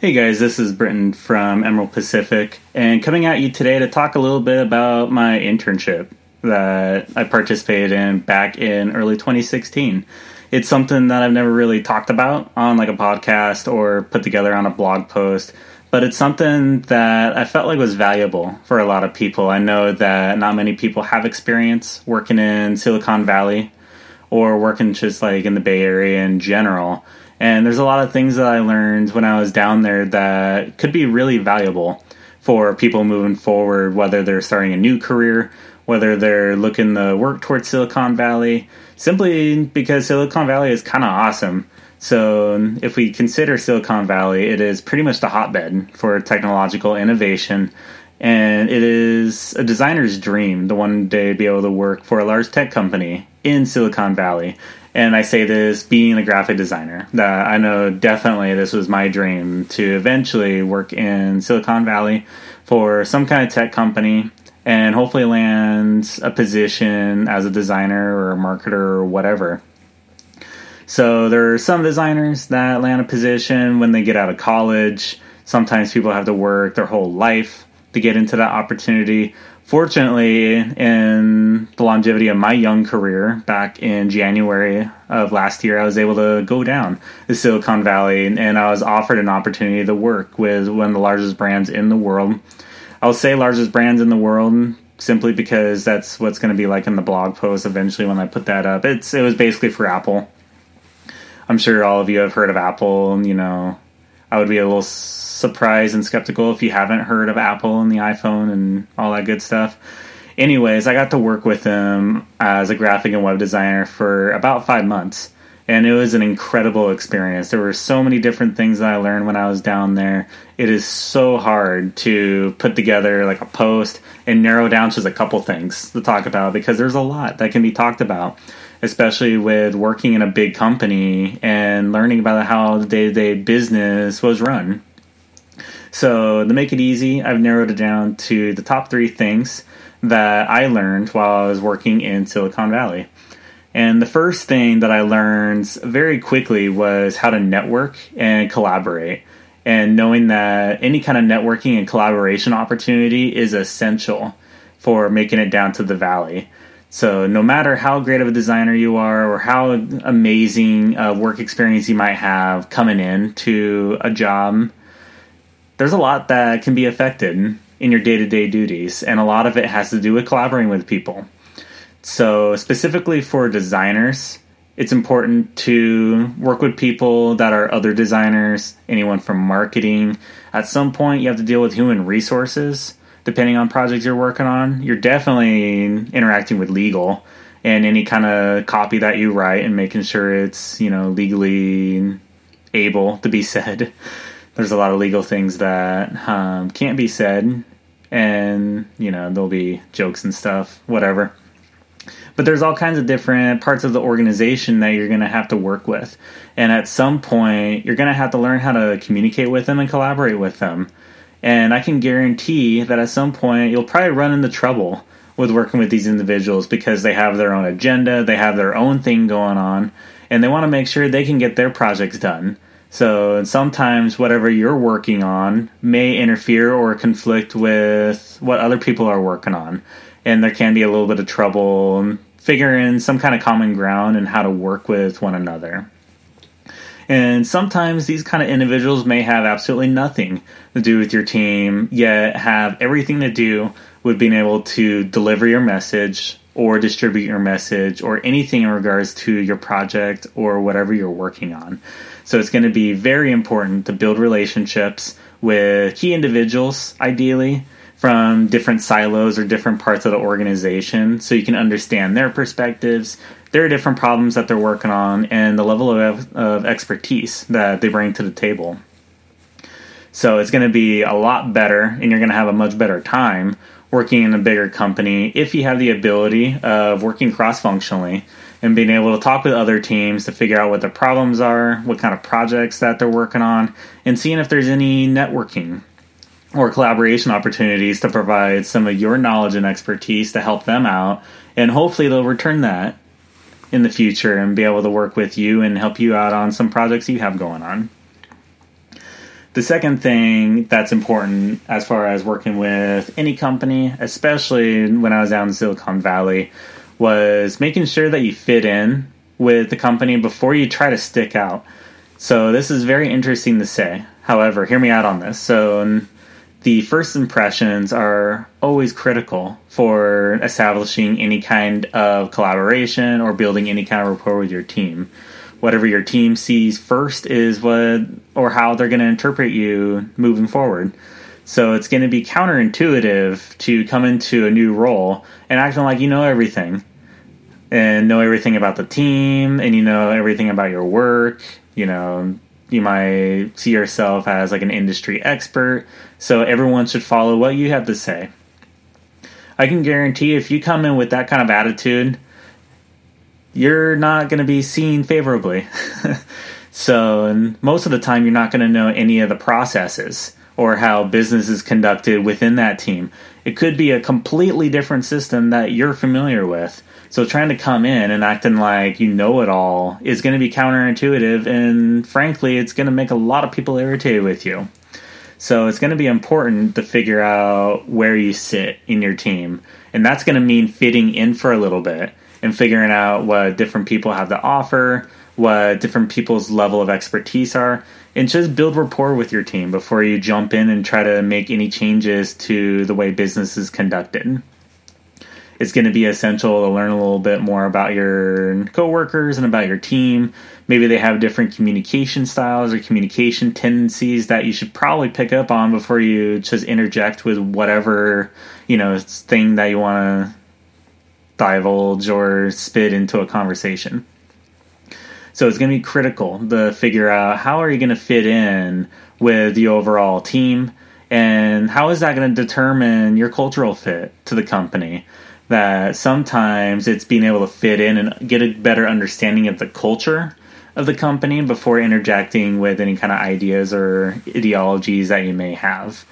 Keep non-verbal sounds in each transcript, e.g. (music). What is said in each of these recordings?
Hey guys, this is Britton from Emerald Pacific, and coming at you today to talk a little bit about my internship that I participated in back in early 2016. It's something that I've never really talked about on like a podcast or put together on a blog post, but it's something that I felt like was valuable for a lot of people. I know that not many people have experience working in Silicon Valley or working just like in the Bay Area in general. And there's a lot of things that I learned when I was down there that could be really valuable for people moving forward, whether they're starting a new career, whether they're looking to work towards Silicon Valley, simply because Silicon Valley is kind of awesome. So, if we consider Silicon Valley, it is pretty much the hotbed for technological innovation. And it is a designer's dream to one day be able to work for a large tech company in Silicon Valley and I say this being a graphic designer that I know definitely this was my dream to eventually work in Silicon Valley for some kind of tech company and hopefully land a position as a designer or a marketer or whatever. So there are some designers that land a position when they get out of college. Sometimes people have to work their whole life to get into that opportunity fortunately, in the longevity of my young career, back in January of last year, I was able to go down to Silicon Valley and I was offered an opportunity to work with one of the largest brands in the world. I'll say largest brands in the world simply because that's what's going to be like in the blog post eventually when I put that up. It's it was basically for Apple. I'm sure all of you have heard of Apple, and you know, I would be a little surprised and skeptical if you haven't heard of Apple and the iPhone and all that good stuff. Anyways, I got to work with him as a graphic and web designer for about five months. And it was an incredible experience. There were so many different things that I learned when I was down there. It is so hard to put together like a post and narrow down just a couple things to talk about because there's a lot that can be talked about especially with working in a big company and learning about how the day to day business was run. So, to make it easy, I've narrowed it down to the top three things that I learned while I was working in Silicon Valley. And the first thing that I learned very quickly was how to network and collaborate. And knowing that any kind of networking and collaboration opportunity is essential for making it down to the valley. So, no matter how great of a designer you are or how amazing a work experience you might have coming in to a job, there's a lot that can be affected in your day to day duties, and a lot of it has to do with collaborating with people. So, specifically for designers, it's important to work with people that are other designers, anyone from marketing. At some point, you have to deal with human resources, depending on projects you're working on. You're definitely interacting with legal and any kind of copy that you write and making sure it's, you know, legally able to be said there's a lot of legal things that um, can't be said, and you know there'll be jokes and stuff, whatever. But there's all kinds of different parts of the organization that you're going to have to work with, and at some point you're going to have to learn how to communicate with them and collaborate with them. And I can guarantee that at some point you'll probably run into trouble with working with these individuals because they have their own agenda, they have their own thing going on, and they want to make sure they can get their projects done. So sometimes whatever you're working on may interfere or conflict with what other people are working on. And there can be a little bit of trouble figuring some kind of common ground and how to work with one another. And sometimes these kind of individuals may have absolutely nothing to do with your team, yet have everything to do with being able to deliver your message or distribute your message or anything in regards to your project or whatever you're working on. So it's going to be very important to build relationships with key individuals, ideally, from different silos or different parts of the organization so you can understand their perspectives, their different problems that they're working on, and the level of, of expertise that they bring to the table. So it's going to be a lot better, and you're going to have a much better time working in a bigger company if you have the ability of working cross functionally and being able to talk with other teams to figure out what their problems are, what kind of projects that they're working on, and seeing if there's any networking or collaboration opportunities to provide some of your knowledge and expertise to help them out. And hopefully, they'll return that in the future and be able to work with you and help you out on some projects you have going on. The second thing that's important as far as working with any company, especially when I was down in Silicon Valley, was making sure that you fit in with the company before you try to stick out. So this is very interesting to say. However, hear me out on this. So the first impressions are always critical for establishing any kind of collaboration or building any kind of rapport with your team. Whatever your team sees first is what or how they're going to interpret you moving forward. So it's going to be counterintuitive to come into a new role and acting like you know everything and know everything about the team and you know everything about your work. You know, you might see yourself as like an industry expert, so everyone should follow what you have to say. I can guarantee if you come in with that kind of attitude, you're not going to be seen favorably. (laughs) so, most of the time, you're not going to know any of the processes or how business is conducted within that team. It could be a completely different system that you're familiar with. So trying to come in and acting like you know it all is going to be counterintuitive, and frankly, it's going to make a lot of people irritated with you. So it's going to be important to figure out where you sit in your team, and that's going to mean fitting in for a little bit and figuring out what different people have to offer, what different people's level of expertise are, and just build rapport with your team before you jump in and try to make any changes to the way business is conducted it's going to be essential to learn a little bit more about your coworkers and about your team. Maybe they have different communication styles or communication tendencies that you should probably pick up on before you just interject with whatever, you know, thing that you want to divulge or spit into a conversation. So it's going to be critical to figure out how are you going to fit in with the overall team and how is that going to determine your cultural fit to the company that sometimes it's being able to fit in and get a better understanding of the culture of the company before interjecting with any kind of ideas or ideologies that you may have.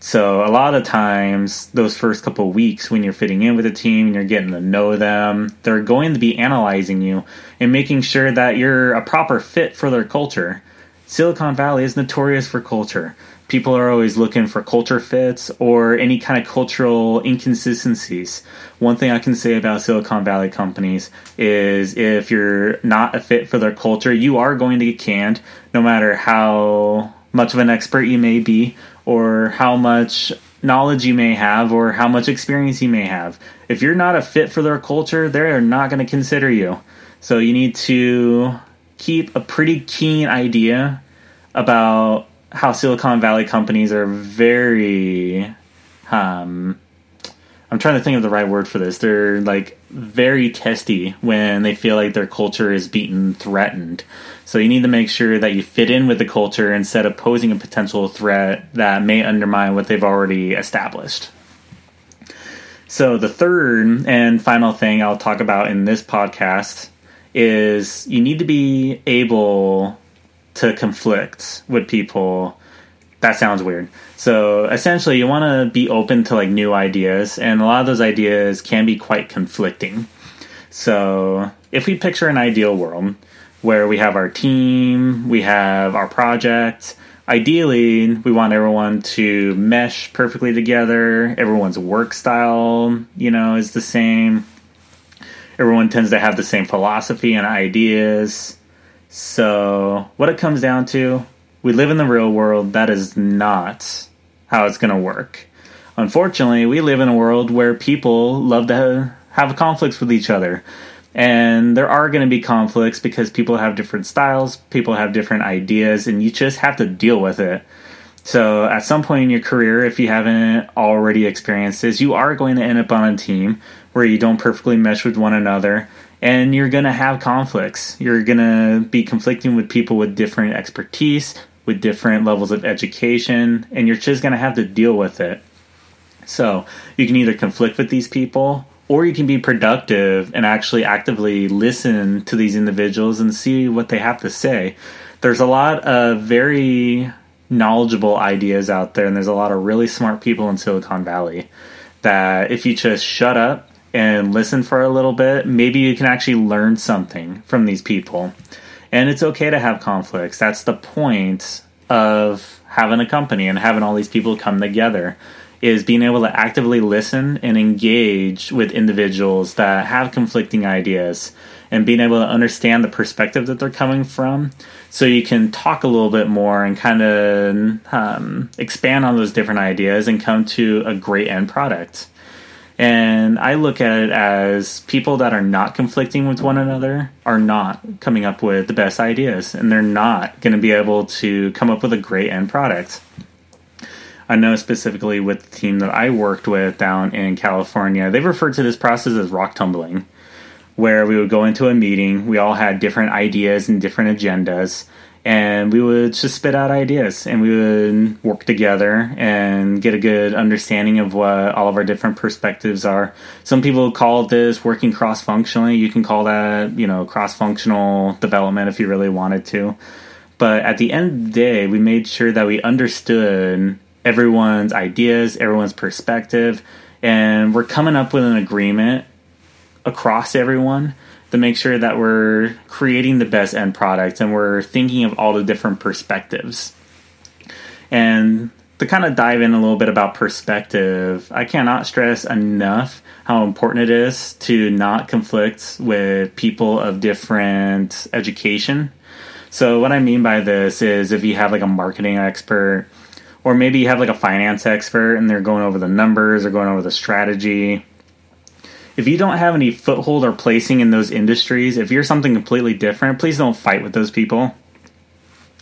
So a lot of times, those first couple weeks when you're fitting in with a team and you're getting to know them, they're going to be analyzing you and making sure that you're a proper fit for their culture. Silicon Valley is notorious for culture people are always looking for culture fits or any kind of cultural inconsistencies. One thing I can say about Silicon Valley companies is if you're not a fit for their culture, you are going to get canned no matter how much of an expert you may be or how much knowledge you may have or how much experience you may have. If you're not a fit for their culture, they're not going to consider you. So you need to keep a pretty keen idea about how Silicon Valley companies are very um I'm trying to think of the right word for this. They're like very testy when they feel like their culture is beaten, threatened. So you need to make sure that you fit in with the culture instead of posing a potential threat that may undermine what they've already established. So the third and final thing I'll talk about in this podcast is you need to be able to conflict with people that sounds weird. So essentially you want to be open to like new ideas and a lot of those ideas can be quite conflicting. So if we picture an ideal world where we have our team we have our project ideally we want everyone to mesh perfectly together. Everyone's work style you know is the same. Everyone tends to have the same philosophy and ideas. So, what it comes down to, we live in the real world. That is not how it's going to work. Unfortunately, we live in a world where people love to have conflicts with each other. And there are going to be conflicts because people have different styles, people have different ideas, and you just have to deal with it. So, at some point in your career, if you haven't already experienced this, you are going to end up on a team where you don't perfectly mesh with one another and you're going to have conflicts. You're going to be conflicting with people with different expertise, with different levels of education, and you're just going to have to deal with it. So, you can either conflict with these people or you can be productive and actually actively listen to these individuals and see what they have to say. There's a lot of very knowledgeable ideas out there, and there's a lot of really smart people in Silicon Valley that if you just shut up and listen for a little bit, maybe you can actually learn something from these people. And it's okay to have conflicts. That's the point of having a company and having all these people come together is being able to actively listen and engage with individuals that have conflicting ideas and being able to understand the perspective that they're coming from so you can talk a little bit more and kind of um, expand on those different ideas and come to a great end product and i look at it as people that are not conflicting with one another are not coming up with the best ideas and they're not going to be able to come up with a great end product. I know specifically with the team that I worked with down in California, they referred to this process as rock tumbling, where we would go into a meeting, we all had different ideas and different agendas, and we would just spit out ideas and we would work together and get a good understanding of what all of our different perspectives are. Some people call this working cross functionally. You can call that, you know, cross functional development if you really wanted to. But at the end of the day, we made sure that we understood everyone's ideas, everyone's perspective, and we're coming up with an agreement across everyone to make sure that we're creating the best end product and we're thinking of all the different perspectives. And to kind of dive in a little bit about perspective, I cannot stress enough how important it is to not conflict with people of different education. So, what I mean by this is if you have like a marketing expert or maybe you have like a finance expert and they're going over the numbers or going over the strategy. If you don't have any foothold or placing in those industries, if you're something completely different, please don't fight with those people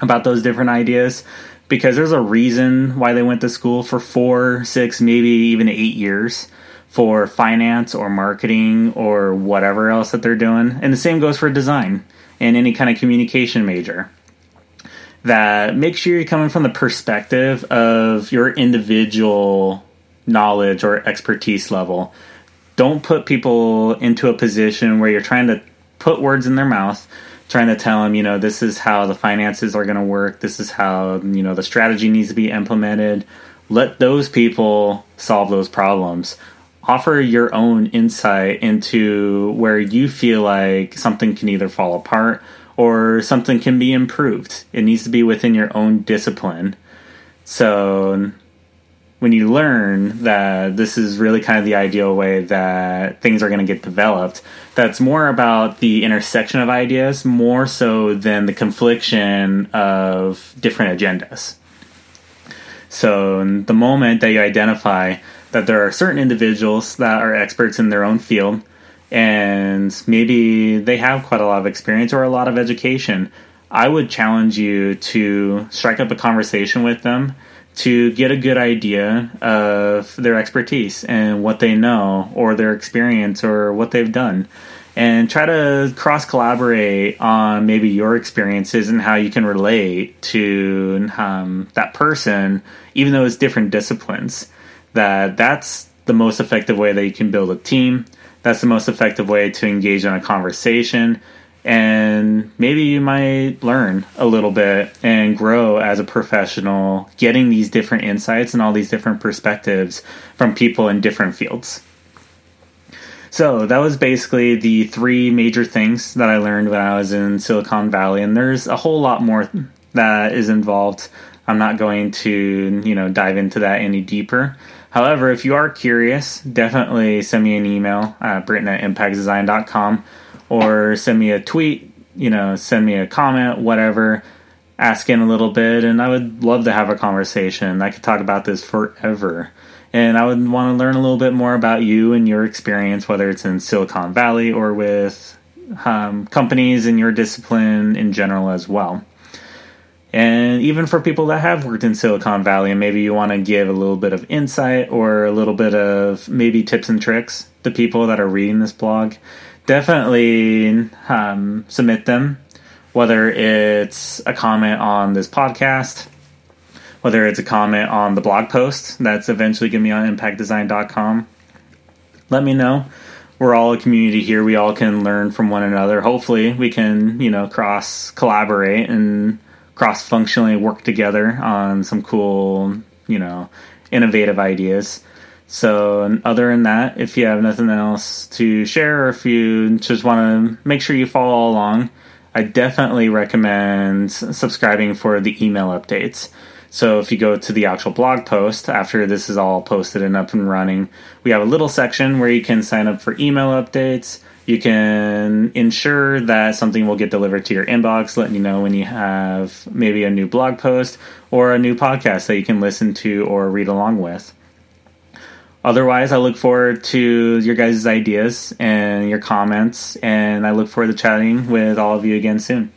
about those different ideas because there's a reason why they went to school for four, six, maybe even eight years for finance or marketing or whatever else that they're doing. And the same goes for design and any kind of communication major that make sure you're coming from the perspective of your individual knowledge or expertise level. Don't put people into a position where you're trying to put words in their mouth, trying to tell them, you know, this is how the finances are going to work, this is how, you know, the strategy needs to be implemented. Let those people solve those problems. Offer your own insight into where you feel like something can either fall apart or something can be improved. It needs to be within your own discipline. So when you learn that this is really kind of the ideal way that things are going to get developed, that's more about the intersection of ideas more so than the confliction of different agendas. So, the moment that you identify that there are certain individuals that are experts in their own field and maybe they have quite a lot of experience or a lot of education, I would challenge you to strike up a conversation with them to get a good idea of their expertise and what they know or their experience or what they've done. And try to cross collaborate on maybe your experiences and how you can relate to um, that person even though it's different disciplines. That that's the most effective way that you can build a team. That's the most effective way to engage in a conversation and maybe you might learn a little bit and grow as a professional getting these different insights and all these different perspectives from people in different fields. So that was basically the three major things that i learned when i was in silicon valley. And there's a whole lot more that is involved. I'm not going to you know dive into that any deeper. However, if you are curious, definitely send me an email at britton at impactdesign.com or send me a tweet, you know, send me a comment, whatever, ask in a little bit, and I would love to have a conversation. I could talk about this forever. And I would want to learn a little bit more about you and your experience, whether it's in Silicon Valley or with um, companies in your discipline in general as well. And even for people that have worked in Silicon Valley and maybe you want to give a little bit of insight or a little bit of maybe tips and tricks to people that are reading this blog, definitely um, submit them. Whether it's a comment on this podcast, whether it's a comment on the blog post that's eventually going to be on impactdesign.com, let me know. We're all a community here. We all can learn from one another. Hopefully, we can, you know, cross collaborate and cross functionally work together on some cool, you know, innovative ideas. So, other than that, if you have nothing else to share, or if you just want to make sure you follow along, I definitely recommend subscribing for the email updates. So if you go to the actual blog post after this is all posted and up and running, we have a little section where you can sign up for email updates. You can ensure that something will get delivered to your inbox, letting you know when you have maybe a new blog post or a new podcast that you can listen to or read along with. Otherwise, I look forward to your guys' ideas and your comments, and I look forward to chatting with all of you again soon.